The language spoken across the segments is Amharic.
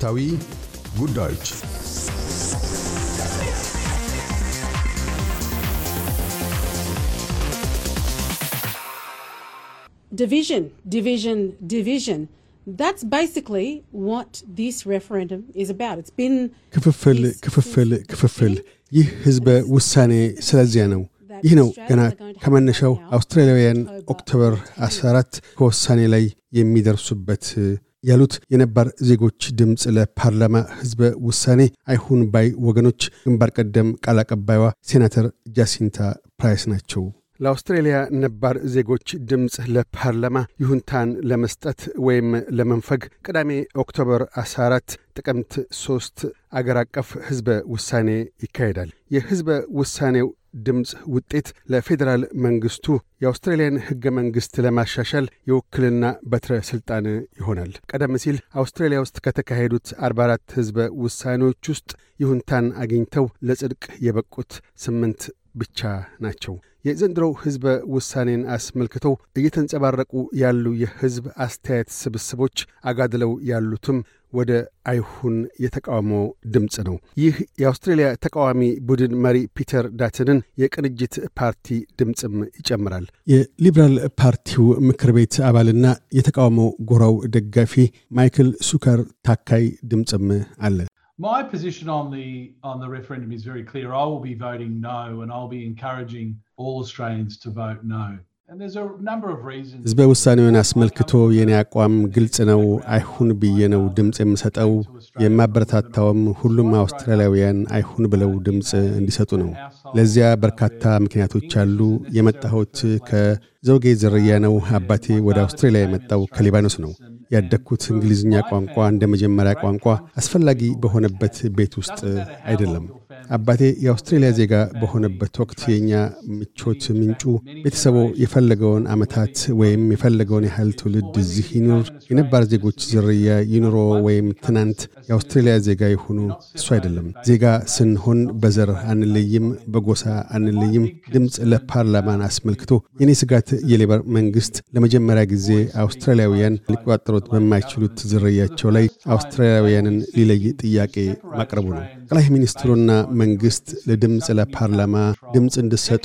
ወቅታዊ ጉዳዮች division, division, division. That's basically what this referendum is about. It's been ክፍፍል ክፍፍል ክፍፍል ይህ ህዝበ ውሳኔ ስለዚያ ነው። ይህ ነው ገና ከመነሻው አውስትራሊያውያን ኦክቶበር 14 ከውሳኔ ላይ የሚደርሱበት ያሉት የነባር ዜጎች ድምፅ ለፓርላማ ህዝበ ውሳኔ አይሁን ባይ ወገኖች ግንባር ቀደም ቃል አቀባይዋ ሴናተር ጃሲንታ ፕራይስ ናቸው። ለአውስትሬልያ ነባር ዜጎች ድምፅ ለፓርላማ ይሁንታን ለመስጠት ወይም ለመንፈግ ቅዳሜ October 14 ጥቅምት 3 አገር አቀፍ ህዝበ ውሳኔ ይካሄዳል። የህዝበ ውሳኔው ድምፅ ውጤት ለፌዴራል መንግስቱ የአውስትራሊያን ህገ መንግሥት ለማሻሻል የውክልና በትረ ሥልጣን ይሆናል። ቀደም ሲል አውስትራሊያ ውስጥ ከተካሄዱት 44 ህዝበ ውሳኔዎች ውስጥ ይሁንታን አግኝተው ለጽድቅ የበቁት ስምንት ብቻ ናቸው። የዘንድሮው ህዝበ ውሳኔን አስመልክተው እየተንጸባረቁ ያሉ የህዝብ አስተያየት ስብስቦች አጋድለው ያሉትም ወደ አይሁን የተቃውሞ ድምፅ ነው። ይህ የአውስትሬልያ ተቃዋሚ ቡድን መሪ ፒተር ዳትንን የቅንጅት ፓርቲ ድምፅም ይጨምራል። የሊበራል ፓርቲው ምክር ቤት አባልና የተቃውሞ ጎራው ደጋፊ ማይክል ሱከር ታካይ ድምፅም አለ። My position on the on the referendum is very clear. I will be voting no, and I'll be encouraging all Australians to vote no. And there's a number of reasons. ህዝበ ውሳኔውን አስመልክቶ የኔ አቋም ግልጽ ነው። አይሁን ብዬ ነው ድምፅ የምሰጠው። የማበረታታውም ሁሉም አውስትራሊያውያን አይሁን ብለው ድምፅ እንዲሰጡ ነው። ለዚያ በርካታ ምክንያቶች አሉ። የመጣሁት ከዘውጌ ዝርያ ነው። አባቴ ወደ አውስትራሊያ የመጣው ከሊባኖስ ነው። ያደግኩት እንግሊዝኛ ቋንቋ እንደ መጀመሪያ ቋንቋ አስፈላጊ በሆነበት ቤት ውስጥ አይደለም። አባቴ የአውስትሬልያ ዜጋ በሆነበት ወቅት የእኛ ምቾት ምንጩ ቤተሰቦ የፈለገውን ዓመታት ወይም የፈለገውን ያህል ትውልድ እዚህ ይኑር፣ የነባር ዜጎች ዝርያ ይኑሮ ወይም ትናንት የአውስትሬልያ ዜጋ የሆኑ እሱ አይደለም። ዜጋ ስንሆን በዘር አንለይም፣ በጎሳ አንለይም። ድምፅ ለፓርላማን አስመልክቶ የኔ ስጋት የሌበር መንግስት ለመጀመሪያ ጊዜ አውስትራሊያውያን ሊቆጣጠሩት በማይችሉት ዝርያቸው ላይ አውስትራሊያውያንን ሊለይ ጥያቄ ማቅረቡ ነው። ጠቅላይ ሚኒስትሩና መንግስት ለድምፅ ለፓርላማ ድምፅ እንድሰጡ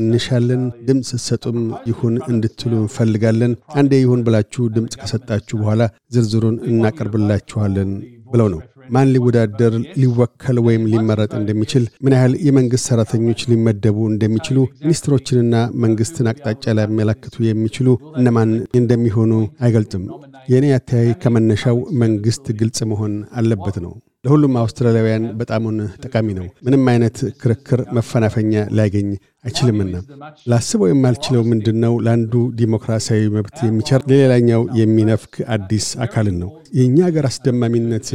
እንሻለን። ድምፅ ስትሰጡም ይሁን እንድትሉ እንፈልጋለን። አንዴ ይሁን ብላችሁ ድምፅ ከሰጣችሁ በኋላ ዝርዝሩን እናቀርብላችኋለን ብለው ነው። ማን ሊወዳደር ሊወከል ወይም ሊመረጥ እንደሚችል፣ ምን ያህል የመንግሥት ሠራተኞች ሊመደቡ እንደሚችሉ፣ ሚኒስትሮችንና መንግሥትን አቅጣጫ ሊያመላክቱ የሚችሉ እነማን እንደሚሆኑ አይገልጥም። የእኔ አተያይ ከመነሻው መንግሥት ግልጽ መሆን አለበት ነው። ለሁሉም አውስትራሊያውያን በጣሙን ጠቃሚ ነው። ምንም አይነት ክርክር መፈናፈኛ ሊያገኝ አይችልምና ላስበው የማልችለው ምንድን ነው? ለአንዱ ዲሞክራሲያዊ መብት የሚቸር ለሌላኛው የሚነፍክ አዲስ አካልን ነው። የእኛ ሀገር አስደማሚነት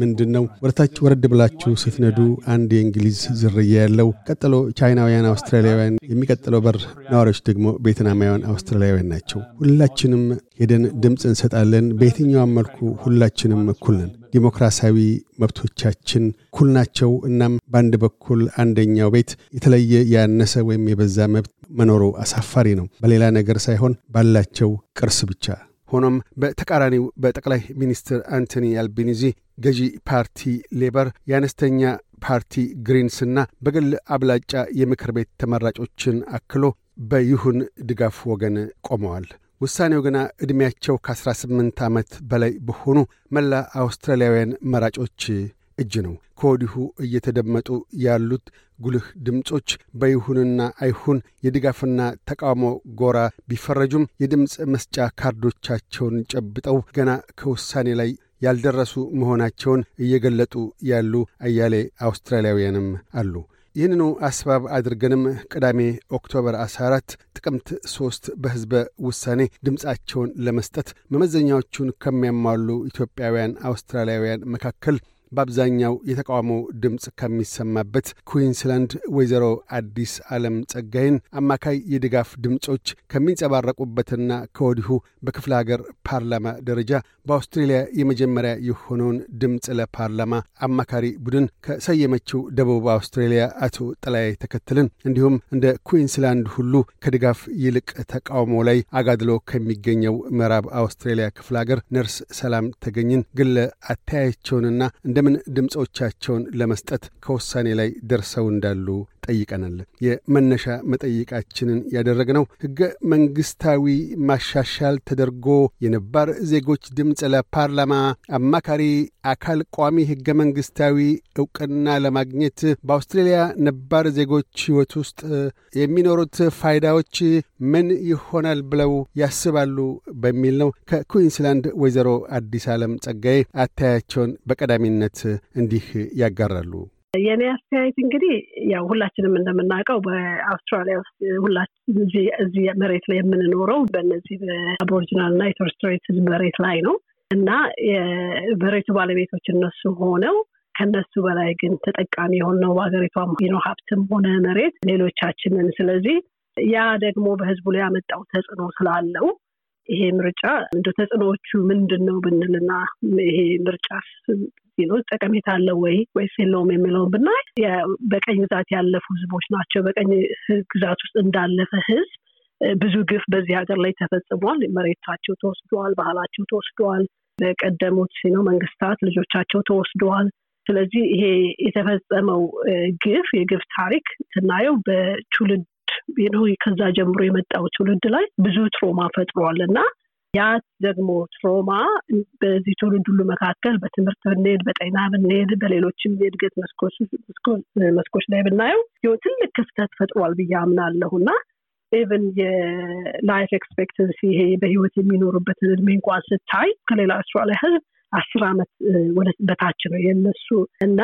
ምንድን ነው? ወደታች ወረድ ብላችሁ ስትነዱ አንድ የእንግሊዝ ዝርያ ያለው፣ ቀጥሎ ቻይናውያን አውስትራሊያውያን፣ የሚቀጥለው በር ነዋሪዎች ደግሞ ቬትናማውያን አውስትራሊያውያን ናቸው። ሁላችንም ሄደን ድምፅ እንሰጣለን። በየትኛውም መልኩ ሁላችንም እኩል ነን። ዲሞክራሲያዊ መብቶቻችን እኩል ናቸው። እናም በአንድ በኩል አንደኛው ቤት የተለየ ያነሰ ወይም የበዛ መብት መኖሩ አሳፋሪ ነው፣ በሌላ ነገር ሳይሆን ባላቸው ቅርስ ብቻ። ሆኖም በተቃራኒው በጠቅላይ ሚኒስትር አንቶኒ አልቤኒዚ ገዢ ፓርቲ ሌበር የአነስተኛ ፓርቲ ግሪንስና በግል አብላጫ የምክር ቤት ተመራጮችን አክሎ በይሁን ድጋፍ ወገን ቆመዋል። ውሳኔው ግና ዕድሜያቸው ከ18 ዓመት በላይ በሆኑ መላ አውስትራሊያውያን መራጮች እጅ ነው። ከወዲሁ እየተደመጡ ያሉት ጉልህ ድምፆች በይሁንና አይሁን የድጋፍና ተቃውሞ ጎራ ቢፈረጁም የድምፅ መስጫ ካርዶቻቸውን ጨብጠው ገና ከውሳኔ ላይ ያልደረሱ መሆናቸውን እየገለጡ ያሉ አያሌ አውስትራሊያውያንም አሉ። ይህንኑ አስባብ አድርገንም ቅዳሜ ኦክቶበር 14 ጥቅምት 3 በሕዝበ ውሳኔ ድምፃቸውን ለመስጠት መመዘኛዎቹን ከሚያሟሉ ኢትዮጵያውያን አውስትራሊያውያን መካከል በአብዛኛው የተቃውሞ ድምፅ ከሚሰማበት ኩዊንስላንድ ወይዘሮ አዲስ ዓለም ጸጋይን አማካይነት የድጋፍ ድምፆች ከሚንጸባረቁበትና ከወዲሁ በክፍለ ሀገር ፓርላማ ደረጃ በአውስትሬልያ የመጀመሪያ የሆነውን ድምፅ ለፓርላማ አማካሪ ቡድን ከሰየመችው ደቡብ አውስትሬልያ አቶ ጠላይ ተከትልን እንዲሁም እንደ ኩዊንስላንድ ሁሉ ከድጋፍ ይልቅ ተቃውሞ ላይ አጋድሎ ከሚገኘው ምዕራብ አውስትሬልያ ክፍለ ሀገር ነርስ ሰላም ተገኝን ግለ አተያያቸውንና እንደምን ድምፆቻቸውን ለመስጠት ከውሳኔ ላይ ደርሰው እንዳሉ ጠይቀናል። የመነሻ መጠይቃችንን ያደረግነው ሕገ መንግሥታዊ ማሻሻል ተደርጎ የነባር ዜጎች ድምፅ ለፓርላማ አማካሪ አካል ቋሚ ሕገ መንግሥታዊ ዕውቅና ለማግኘት በአውስትሬልያ ነባር ዜጎች ሕይወት ውስጥ የሚኖሩት ፋይዳዎች ምን ይሆናል ብለው ያስባሉ በሚል ነው። ከኩዊንስላንድ ወይዘሮ አዲስ ዓለም ጸጋዬ አተያያቸውን በቀዳሚነት እንዲህ ያጋራሉ። የእኔ አስተያየት እንግዲህ ያው ሁላችንም እንደምናውቀው በአውስትራሊያ ውስጥ ሁላችን እዚህ መሬት ላይ የምንኖረው በእነዚህ በአቦሪጂናል እና የቶርስትሬት መሬት ላይ ነው እና የመሬቱ ባለቤቶች እነሱ ሆነው ከነሱ በላይ ግን ተጠቃሚ የሆነው በሀገሪቷም ነው ሀብትም ሆነ መሬት ሌሎቻችንን። ስለዚህ ያ ደግሞ በህዝቡ ላይ ያመጣው ተጽዕኖ ስላለው ይሄ ምርጫ እንደ ተጽዕኖዎቹ ምንድን ነው ብንልና ይሄ ምርጫ ጠቀሜታ አለው ወይ ወይስ የለውም የሚለውን ብናይ በቀኝ ግዛት ያለፉ ህዝቦች ናቸው። በቀኝ ግዛት ውስጥ እንዳለፈ ህዝብ ብዙ ግፍ በዚህ ሀገር ላይ ተፈጽሟል። መሬታቸው ተወስደዋል፣ ባህላቸው ተወስደዋል። በቀደሙት ነው መንግስታት ልጆቻቸው ተወስደዋል። ስለዚህ ይሄ የተፈጸመው ግፍ የግፍ ታሪክ ስናየው በትውልድ ከዛ ጀምሮ የመጣው ትውልድ ላይ ብዙ trauma ፈጥሯል እና ያ ደግሞ trauma በዚህ ትውልድ ሁሉ መካከል በትምህርት ብንሄድ፣ በጤና ብንሄድ፣ በሌሎችም የእድገት መስኮች ላይ ብናየው ትልቅ ክፍተት ፈጥሯል ብዬ አምናለሁ እና even የ life expectancy ይሄ በህይወት የሚኖሩበትን እድሜ እንኳን ስታይ ከሌላ አውስትራሊያ ህዝብ አስር ዓመት በታች ነው የነሱ እና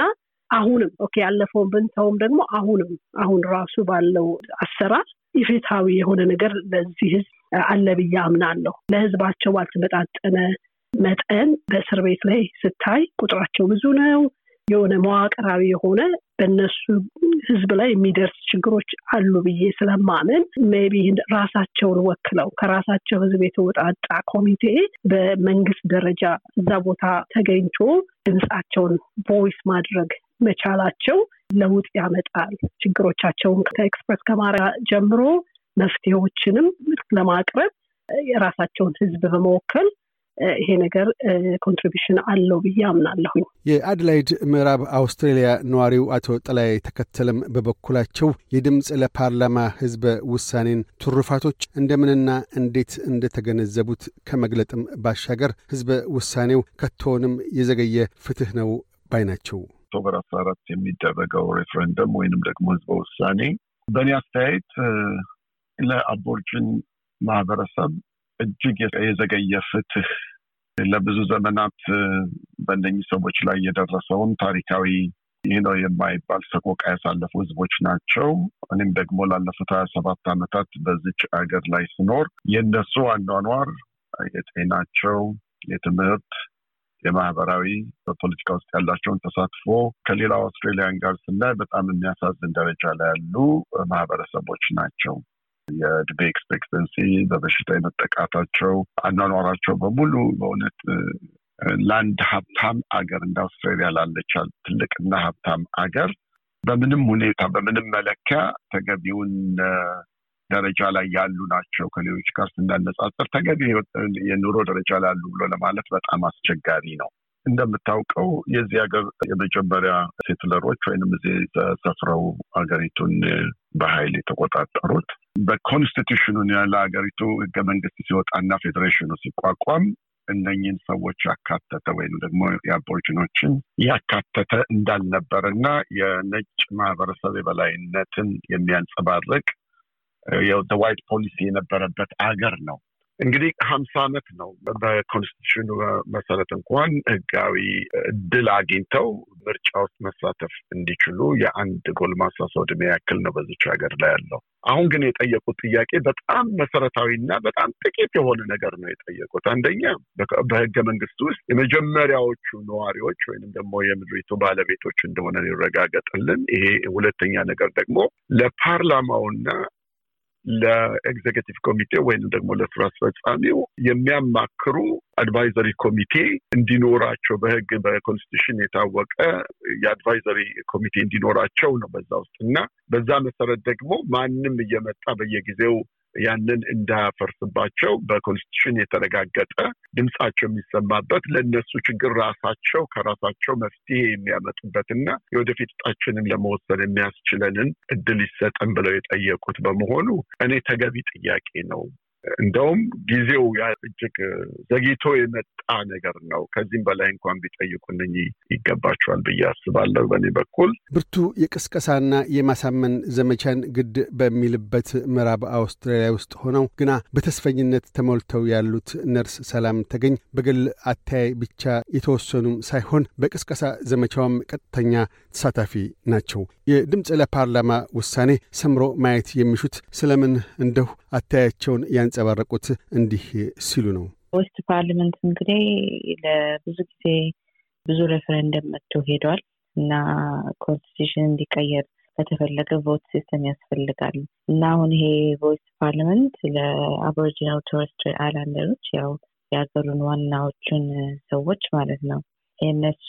አሁንም okay ያለፈውን ብንተውም ደግሞ አሁንም አሁን ራሱ ባለው አሰራር ኢፍትሐዊ የሆነ ነገር ለዚህ ህዝብ አለ ብዬ አምናለሁ። ለህዝባቸው ባልተመጣጠነ መጠን በእስር ቤት ላይ ስታይ ቁጥራቸው ብዙ ነው። የሆነ መዋቅራዊ የሆነ በእነሱ ህዝብ ላይ የሚደርስ ችግሮች አሉ ብዬ ስለማምን maybe ራሳቸውን ወክለው ከራሳቸው ህዝብ የተወጣጣ ኮሚቴ በመንግስት ደረጃ እዛ ቦታ ተገኝቶ ድምፃቸውን voice ማድረግ መቻላቸው ለውጥ ያመጣል። ችግሮቻቸውን ከ express ከማድረግ ጀምሮ መፍትሄዎችንም ለማቅረብ የራሳቸውን ህዝብ በመወከል ይሄ ነገር contribution አለው ብዬ አምናለሁኝ። የአድላይድ ምዕራብ አውስትሬሊያ ነዋሪው አቶ ጠላይ ተከተለም በበኩላቸው የድምፅ ለፓርላማ ህዝበ ውሳኔን ትሩፋቶች እንደምንና እንዴት እንደተገነዘቡት ከመግለጥም ባሻገር ህዝበ ውሳኔው ከቶውንም የዘገየ ፍትህ ነው ባይ ናቸው። ኦክቶበር አስራ አራት የሚደረገው ሬፍረንደም ወይንም ደግሞ ህዝበ ውሳኔ በእኔ አስተያየት ለ Aborigine ማህበረሰብ እጅግ የዘገየ ፍትህ ለብዙ ዘመናት በእነኚህ ሰዎች ላይ የደረሰውን ታሪካዊ ይህ ነው የማይባል ሰቆቃ ያሳለፉ ህዝቦች ናቸው። እኔም ደግሞ ላለፉት ሀያ ሰባት ዓመታት በዚች አገር ላይ ስኖር የእነሱ አኗኗር የጤናቸው፣ የትምህርት፣ የማህበራዊ በፖለቲካ ውስጥ ያላቸውን ተሳትፎ ከሌላው Australian ጋር ስናይ በጣም የሚያሳዝን ደረጃ ላይ ያሉ ማህበረሰቦች ናቸው። የእድሜ expectancy በበሽታ የመጠቃታቸው አኗኗራቸው በሙሉ በእውነት ለአንድ ሀብታም አገር እንደ አውስትራሊያ ላለች ትልቅና ሀብታም አገር በምንም ሁኔታ በምንም መለኪያ ተገቢውን ደረጃ ላይ ያሉ ናቸው ከሌሎች ጋር ስናነጻጸር ተገቢ የኑሮ ደረጃ ላይ ያሉ ብሎ ለማለት በጣም አስቸጋሪ ነው። እንደምታውቀው የዚህ ሀገር የመጀመሪያ ሴትለሮች ወይንም እዚህ ተሰፍረው ሀገሪቱን በኃይል የተቆጣጠሩት በኮንስቲቱሽኑን ያለ ሀገሪቱ ህገ መንግስት ሲወጣና ፌዴሬሽኑ ሲቋቋም እነኝን ሰዎች ያካተተ ወይም ደግሞ የ Aborigine ኦችን ያካተተ እንዳልነበር እና የነጭ ማህበረሰብ የበላይነትን የሚያንጸባርቅ white policy የነበረበት አገር ነው። እንግዲህ ሀምሳ ዓመት ነው በ constitution ኑ መሰረት እንኳን ህጋዊ እድል አግኝተው ምርጫ ውስጥ መሳተፍ እንዲችሉ የአንድ ጎልማሳ ሰው ዕድሜ ያክል ነው በዚች ሀገር ላይ ያለው። አሁን ግን የጠየቁት ጥያቄ በጣም መሰረታዊና በጣም ጥቂት የሆነ ነገር ነው የጠየቁት። አንደኛ በህገ መንግስት ውስጥ የመጀመሪያዎቹ ነዋሪዎች ወይንም ደግሞ የምድሪቱ ባለቤቶች እንደሆነ ይረጋገጥልን። ይሄ ሁለተኛ ነገር ደግሞ ለፓርላማውና ለ executive ኮሚቴ ወይም ደግሞ ለስራ አስፈጻሚው የሚያማክሩ advisory ኮሚቴ እንዲኖራቸው በህግ በ constitution የታወቀ የ advisory ኮሚቴ እንዲኖራቸው ነው በዛ ውስጥ እና በዛ መሰረት ደግሞ ማንም እየመጣ በየጊዜው ያንን እንዳያፈርስባቸው በኮንስቲቱሽን የተረጋገጠ ድምፃቸው የሚሰማበት ለእነሱ ችግር ራሳቸው ከራሳቸው መፍትሄ የሚያመጡበትና የወደፊት እጣችንን ለመወሰን የሚያስችለንን እድል ይሰጠን ብለው የጠየቁት በመሆኑ እኔ ተገቢ ጥያቄ ነው። እንደውም ጊዜው እጅግ ዘግይቶ የመጣ ነገር ነው። ከዚህም በላይ እንኳን ቢጠይቁ እነኚህ ይገባቸዋል ብዬ አስባለሁ። በእኔ በኩል ብርቱ የቅስቀሳና የማሳመን ዘመቻን ግድ በሚልበት ምዕራብ አውስትራሊያ ውስጥ ሆነው ግና በተስፈኝነት ተሞልተው ያሉት ነርስ ሰላም ተገኝ በግል አተያይ ብቻ የተወሰኑም ሳይሆን በቅስቀሳ ዘመቻውም ቀጥተኛ ተሳታፊ ናቸው። የድምፅ ለፓርላማ ውሳኔ ሰምሮ ማየት የሚሹት ስለምን እንደሁ አተያያቸውን ያንጸባረቁት እንዲህ ሲሉ ነው። voice parliament እንግዲህ ለብዙ ጊዜ ብዙ ሬፈረንደም መጥቶ ሄዷል እና constitution እንዲቀየር ከተፈለገ vote system ያስፈልጋል እና አሁን ይሄ voice parliament ለ Aboriginal Torres Islander ኦች ያው የሀገሩን ዋናዎቹን ሰዎች ማለት ነው የእነሱ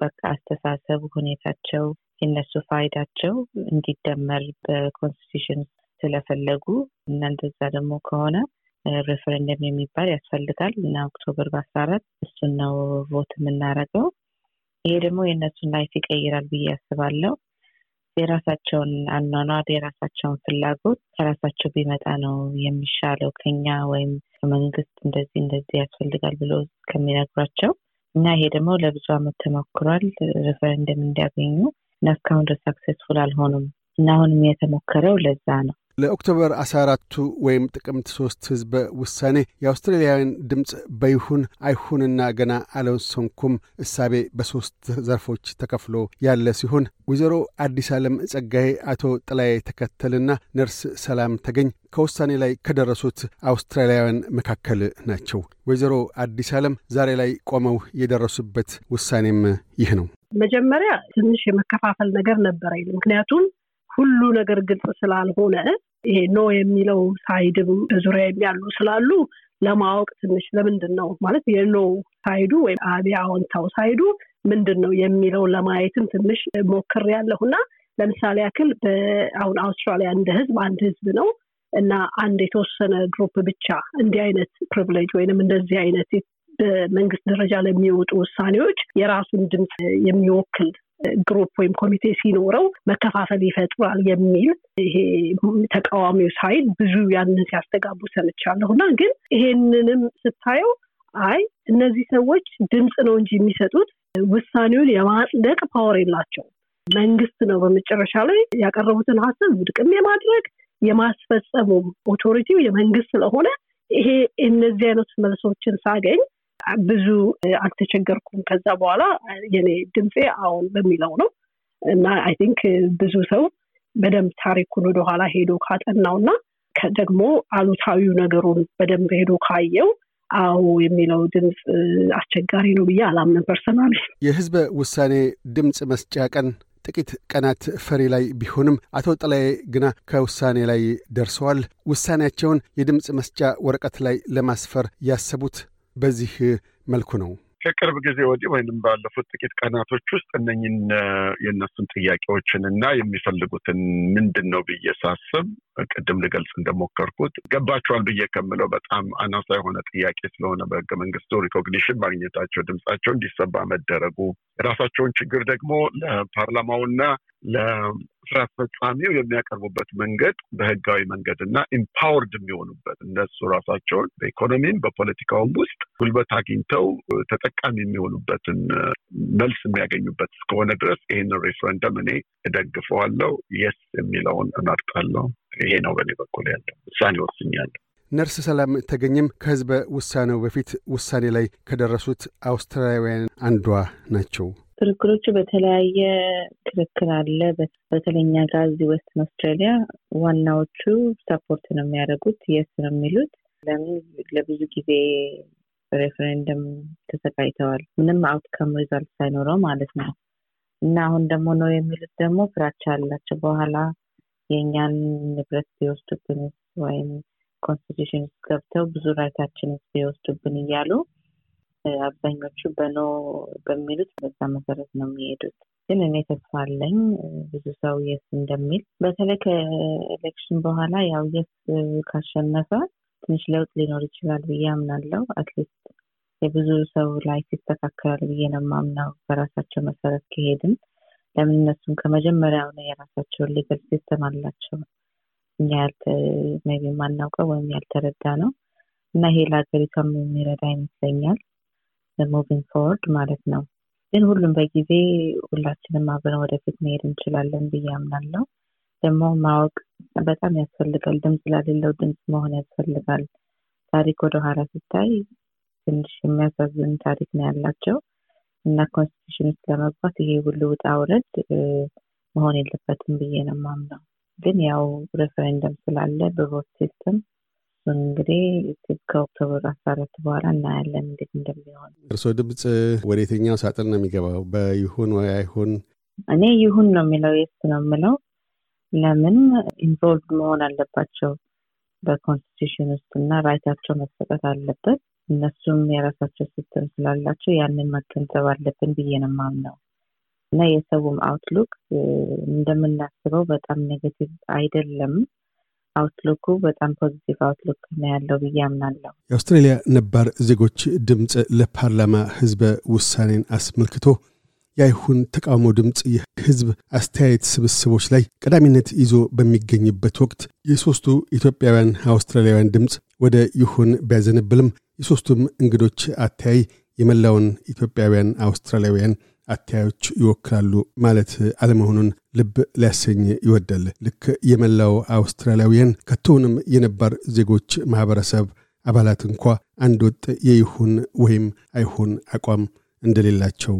በቃ አስተሳሰብ ሁኔታቸው የእነሱ ፋይዳቸው እንዲደመር በ constitution ስለፈለጉ እና እንደዛ ደግሞ ከሆነ ሬፈረንደም የሚባል ያስፈልጋል እና ኦክቶበር በአስራ አራት እሱን ነው vote የምናደርገው። ይሄ ደግሞ የእነሱን life ይቀይራል ብዬ ያስባለው። የራሳቸውን አኗኗር የራሳቸውን ፍላጎት ከራሳቸው ቢመጣ ነው የሚሻለው ከኛ ወይም ከመንግስት እንደዚህ እንደዚህ ያስፈልጋል ብሎ ከሚነግሯቸው እና ይሄ ደግሞ ለብዙ አመት ተሞክሯል ሬፈረንደም እንዲያገኙ እና እስካሁን ድረስ successful አልሆኑም እና አሁንም የተሞከረው ለዛ ነው። ለኦክቶበር 14ቱ ወይም ጥቅምት ሶስት ህዝበ ውሳኔ የአውስትራሊያውያን ድምፅ በይሁን አይሁንና ገና አልወሰንኩም እሳቤ በሦስት ዘርፎች ተከፍሎ ያለ ሲሆን ወይዘሮ አዲስ ዓለም ጸጋዬ፣ አቶ ጥላዬ ተከተልና ነርስ ሰላም ተገኝ ከውሳኔ ላይ ከደረሱት አውስትራሊያውያን መካከል ናቸው። ወይዘሮ አዲስ ዓለም ዛሬ ላይ ቆመው የደረሱበት ውሳኔም ይህ ነው። መጀመሪያ ትንሽ የመከፋፈል ነገር ነበረ። ምክንያቱም ሁሉ ነገር ግልጽ ስላልሆነ ይሄ no የሚለው side ም በዙሪያ ያሉ ስላሉ ለማወቅ ትንሽ ለምንድን ነው ማለት የ no side ኡ ወይም አዎንታው side ኡ ምንድን ነው የሚለው ለማየትም ትንሽ ሞክሪያለሁ እና ለምሳሌ ያክል አሁን አውስትራሊያ እንደ ህዝብ አንድ ህዝብ ነው እና አንድ የተወሰነ group ብቻ እንዲህ አይነት privilege ወይንም እንደዚህ አይነት በመንግስት ደረጃ ለሚወጡ ውሳኔዎች የራሱን ድምፅ የሚወክል group ወይም ኮሚቴ ሲኖረው መከፋፈል ይፈጥራል የሚል ይሄ ተቃዋሚው side ብዙ ያንን ሲያስተጋቡ ሰምቻለሁ። እና ግን ይሄንንም ስታየው አይ እነዚህ ሰዎች ድምፅ ነው እንጂ የሚሰጡት ውሳኔውን የማጽደቅ power የላቸው መንግስት ነው በመጨረሻ ላይ ያቀረቡትን ሀሳብ ውድቅም የማድረግ የማስፈጸሙም authority ው የመንግስት ስለሆነ ይሄ እነዚህ አይነት መልሶችን ሳገኝ ብዙ አልተቸገርኩም። ከዛ በኋላ የኔ ድምፄ አሁን በሚለው ነው እና I think ብዙ ሰው በደንብ ታሪኩን ወደኋላ ሄዶ ካጠናው እና ደግሞ አሉታዊው ነገሩን በደንብ ሄዶ ካየው አዎ የሚለው ድምፅ አስቸጋሪ ነው ብዬ አላምንም personally። የህዝበ ውሳኔ ድምፅ መስጫ ቀን ጥቂት ቀናት ቀሪ ላይ ቢሆንም አቶ ጥላዬ ግና ከውሳኔ ላይ ደርሰዋል። ውሳኔያቸውን የድምፅ መስጫ ወረቀት ላይ ለማስፈር ያሰቡት በዚህ መልኩ ነው። ከቅርብ ጊዜ ወዲህ ወይም ባለፉት ጥቂት ቀናቶች ውስጥ እነኝን የእነሱን ጥያቄዎችን እና የሚፈልጉትን ምንድን ነው ብዬ ሳስብ ቅድም ልገልጽ እንደሞከርኩት ገባቸዋል ብዬ ከምለው በጣም አናሳ የሆነ ጥያቄ ስለሆነ በህገ መንግስቱ recognition ማግኘታቸው፣ ድምፃቸው እንዲሰማ መደረጉ፣ የራሳቸውን ችግር ደግሞ ለፓርላማውና ለስራ አስፈጻሚው የሚያቀርቡበት መንገድ በህጋዊ መንገድ እና empowered የሚሆኑበት እነሱ ራሳቸውን በኢኮኖሚም በፖለቲካውም ውስጥ ጉልበት አግኝተው ተጠቃሚ የሚሆኑበትን መልስ የሚያገኙበት እስከሆነ ድረስ ይህንን ሬፍረንደም እኔ እደግፈዋለሁ። yes የሚለውን እመርጣለሁ። ይሄ ነው በእኔ በኩል ያለው ውሳኔ ወስኛለሁ። ነርስ ሰላም ተገኝም ከህዝበ ውሳኔው በፊት ውሳኔ ላይ ከደረሱት አውስትራሊያውያን አንዷ ናቸው። ክርክሮቹ በተለያየ ክርክር አለ። በተለይ እኛ ጋር እዚህ Western አውስትራሊያ ዋናዎቹ support ነው የሚያደርጉት yes ነው የሚሉት። ለምን ለብዙ ጊዜ ሬፈረንደም ተሰቃይተዋል፣ ምንም outcome result ሳይኖረው ማለት ነው። እና አሁን ደግሞ no የሚሉት ደግሞ ፍራቻ አላቸው። በኋላ የእኛን ንብረት ቢወስዱብን ወይም constitution ገብተው ብዙ right ኣችን ቢወስዱብን እያሉ አብዛኞቹ በ no በሚሉት በዛ መሰረት ነው የሚሄዱት። ግን እኔ ተስፋ አለኝ ብዙ ሰው yes እንደሚል በተለይ ከ election በኋላ ያው yes ካሸነፈ ትንሽ ለውጥ ሊኖር ይችላል ብዬ አምናለው። at least የብዙ ሰው life ይስተካከላል ብዬ ነው የማምነው። በራሳቸው መሰረት ከሄድን ለምን እነሱም ከመጀመሪያው ነው የራሳቸውን legal system አላቸው እኛ ያልተ maybe የማናውቀው ወይም ያልተረዳ ነው እና ይሄ ለሀገሪቷም የሚረዳ ይመስለኛል moving forward ማለት ነው። ግን ሁሉም በጊዜ ሁላችንም አብረን ወደፊት መሄድ እንችላለን ብዬ አምናለው። ደግሞ ማወቅ በጣም ያስፈልጋል። ድምፅ ለሌለው ድምፅ መሆን ያስፈልጋል። ታሪክ ወደ ኋላ ሲታይ ትንሽ የሚያሳዝን ታሪክ ነው ያላቸው እና constitution ውስጥ ለመግባት ይሄ ሁሉ ውጣ ውረድ መሆን የለበትም ብዬ ነው የማምነው። ግን ያው ሬፈረንደም ስላለ በ vote system እሱን እንግዲህ ከ October አስራ አራት በኋላ እናያለን እንዴት እንደሚሆን። እርስዎ ድምፅ ወደ የትኛው ሳጥን ነው የሚገባው? በይሁን ወይ አይሁን? እኔ ይሁን ነው የሚለው yes ነው የምለው። ለምን involve መሆን አለባቸው በ constitution ውስጥ እና right ኣቸው መሰጠት አለበት። እነሱም የራሳቸው system ስላላቸው ያንን መገንዘብ አለብን ብዬ ነው የማምነው እና የሰውም outlook እንደምናስበው በጣም negative አይደለም። outlook ኡ በጣም positive outlook ነው ያለው ብዬ አምናለሁ። የአውስትራሊያ ነባር ዜጎች ድምፅ ለፓርላማ ህዝበ ውሳኔን አስመልክቶ የአይሁን ተቃውሞ ድምፅ የህዝብ አስተያየት ስብስቦች ላይ ቀዳሚነት ይዞ በሚገኝበት ወቅት የሦስቱ ኢትዮጵያውያን አውስትራሊያውያን ድምፅ ወደ ይሁን ቢያዘነብልም የሦስቱም እንግዶች አተያይ የመላውን ኢትዮጵያውያን አውስትራሊያውያን አተያዮች ይወክላሉ ማለት አለመሆኑን ልብ ሊያሰኝ ይወዳል። ልክ የመላው አውስትራሊያውያን ከቶውንም የነባር ዜጎች ማኅበረሰብ አባላት እንኳ አንድ ወጥ የይሁን ወይም አይሁን አቋም እንደሌላቸው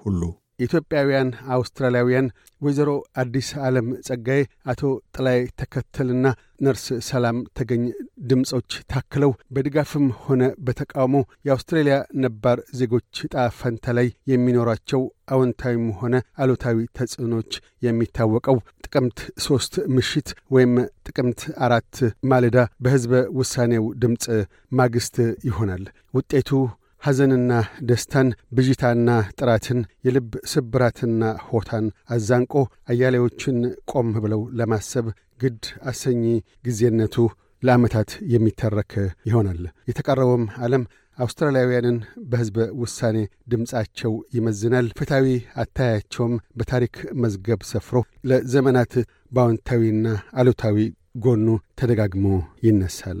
ሁሉ የኢትዮጵያውያን አውስትራሊያውያን ወይዘሮ አዲስ ዓለም ጸጋዬ፣ አቶ ጥላይ ተከተልና ነርስ ሰላም ተገኝ ድምፆች ታክለው በድጋፍም ሆነ በተቃውሞ የአውስትሬልያ ነባር ዜጎች ዕጣ ፈንታ ላይ የሚኖራቸው አዎንታዊም ሆነ አሉታዊ ተጽዕኖች የሚታወቀው ጥቅምት ሶስት ምሽት ወይም ጥቅምት አራት ማለዳ በሕዝበ ውሳኔው ድምፅ ማግስት ይሆናል። ውጤቱ ሐዘንና ደስታን፣ ብዥታና ጥራትን፣ የልብ ስብራትና ሆታን አዛንቆ አያሌዎችን ቆም ብለው ለማሰብ ግድ አሰኚ ጊዜነቱ ለዓመታት የሚተረክ ይሆናል። የተቀረበውም ዓለም አውስትራሊያውያንን በሕዝበ ውሳኔ ድምፃቸው ይመዝናል። ፍትሐዊ አታያቸውም በታሪክ መዝገብ ሰፍሮ ለዘመናት በአዎንታዊና አሉታዊ ጎኑ ተደጋግሞ ይነሳል።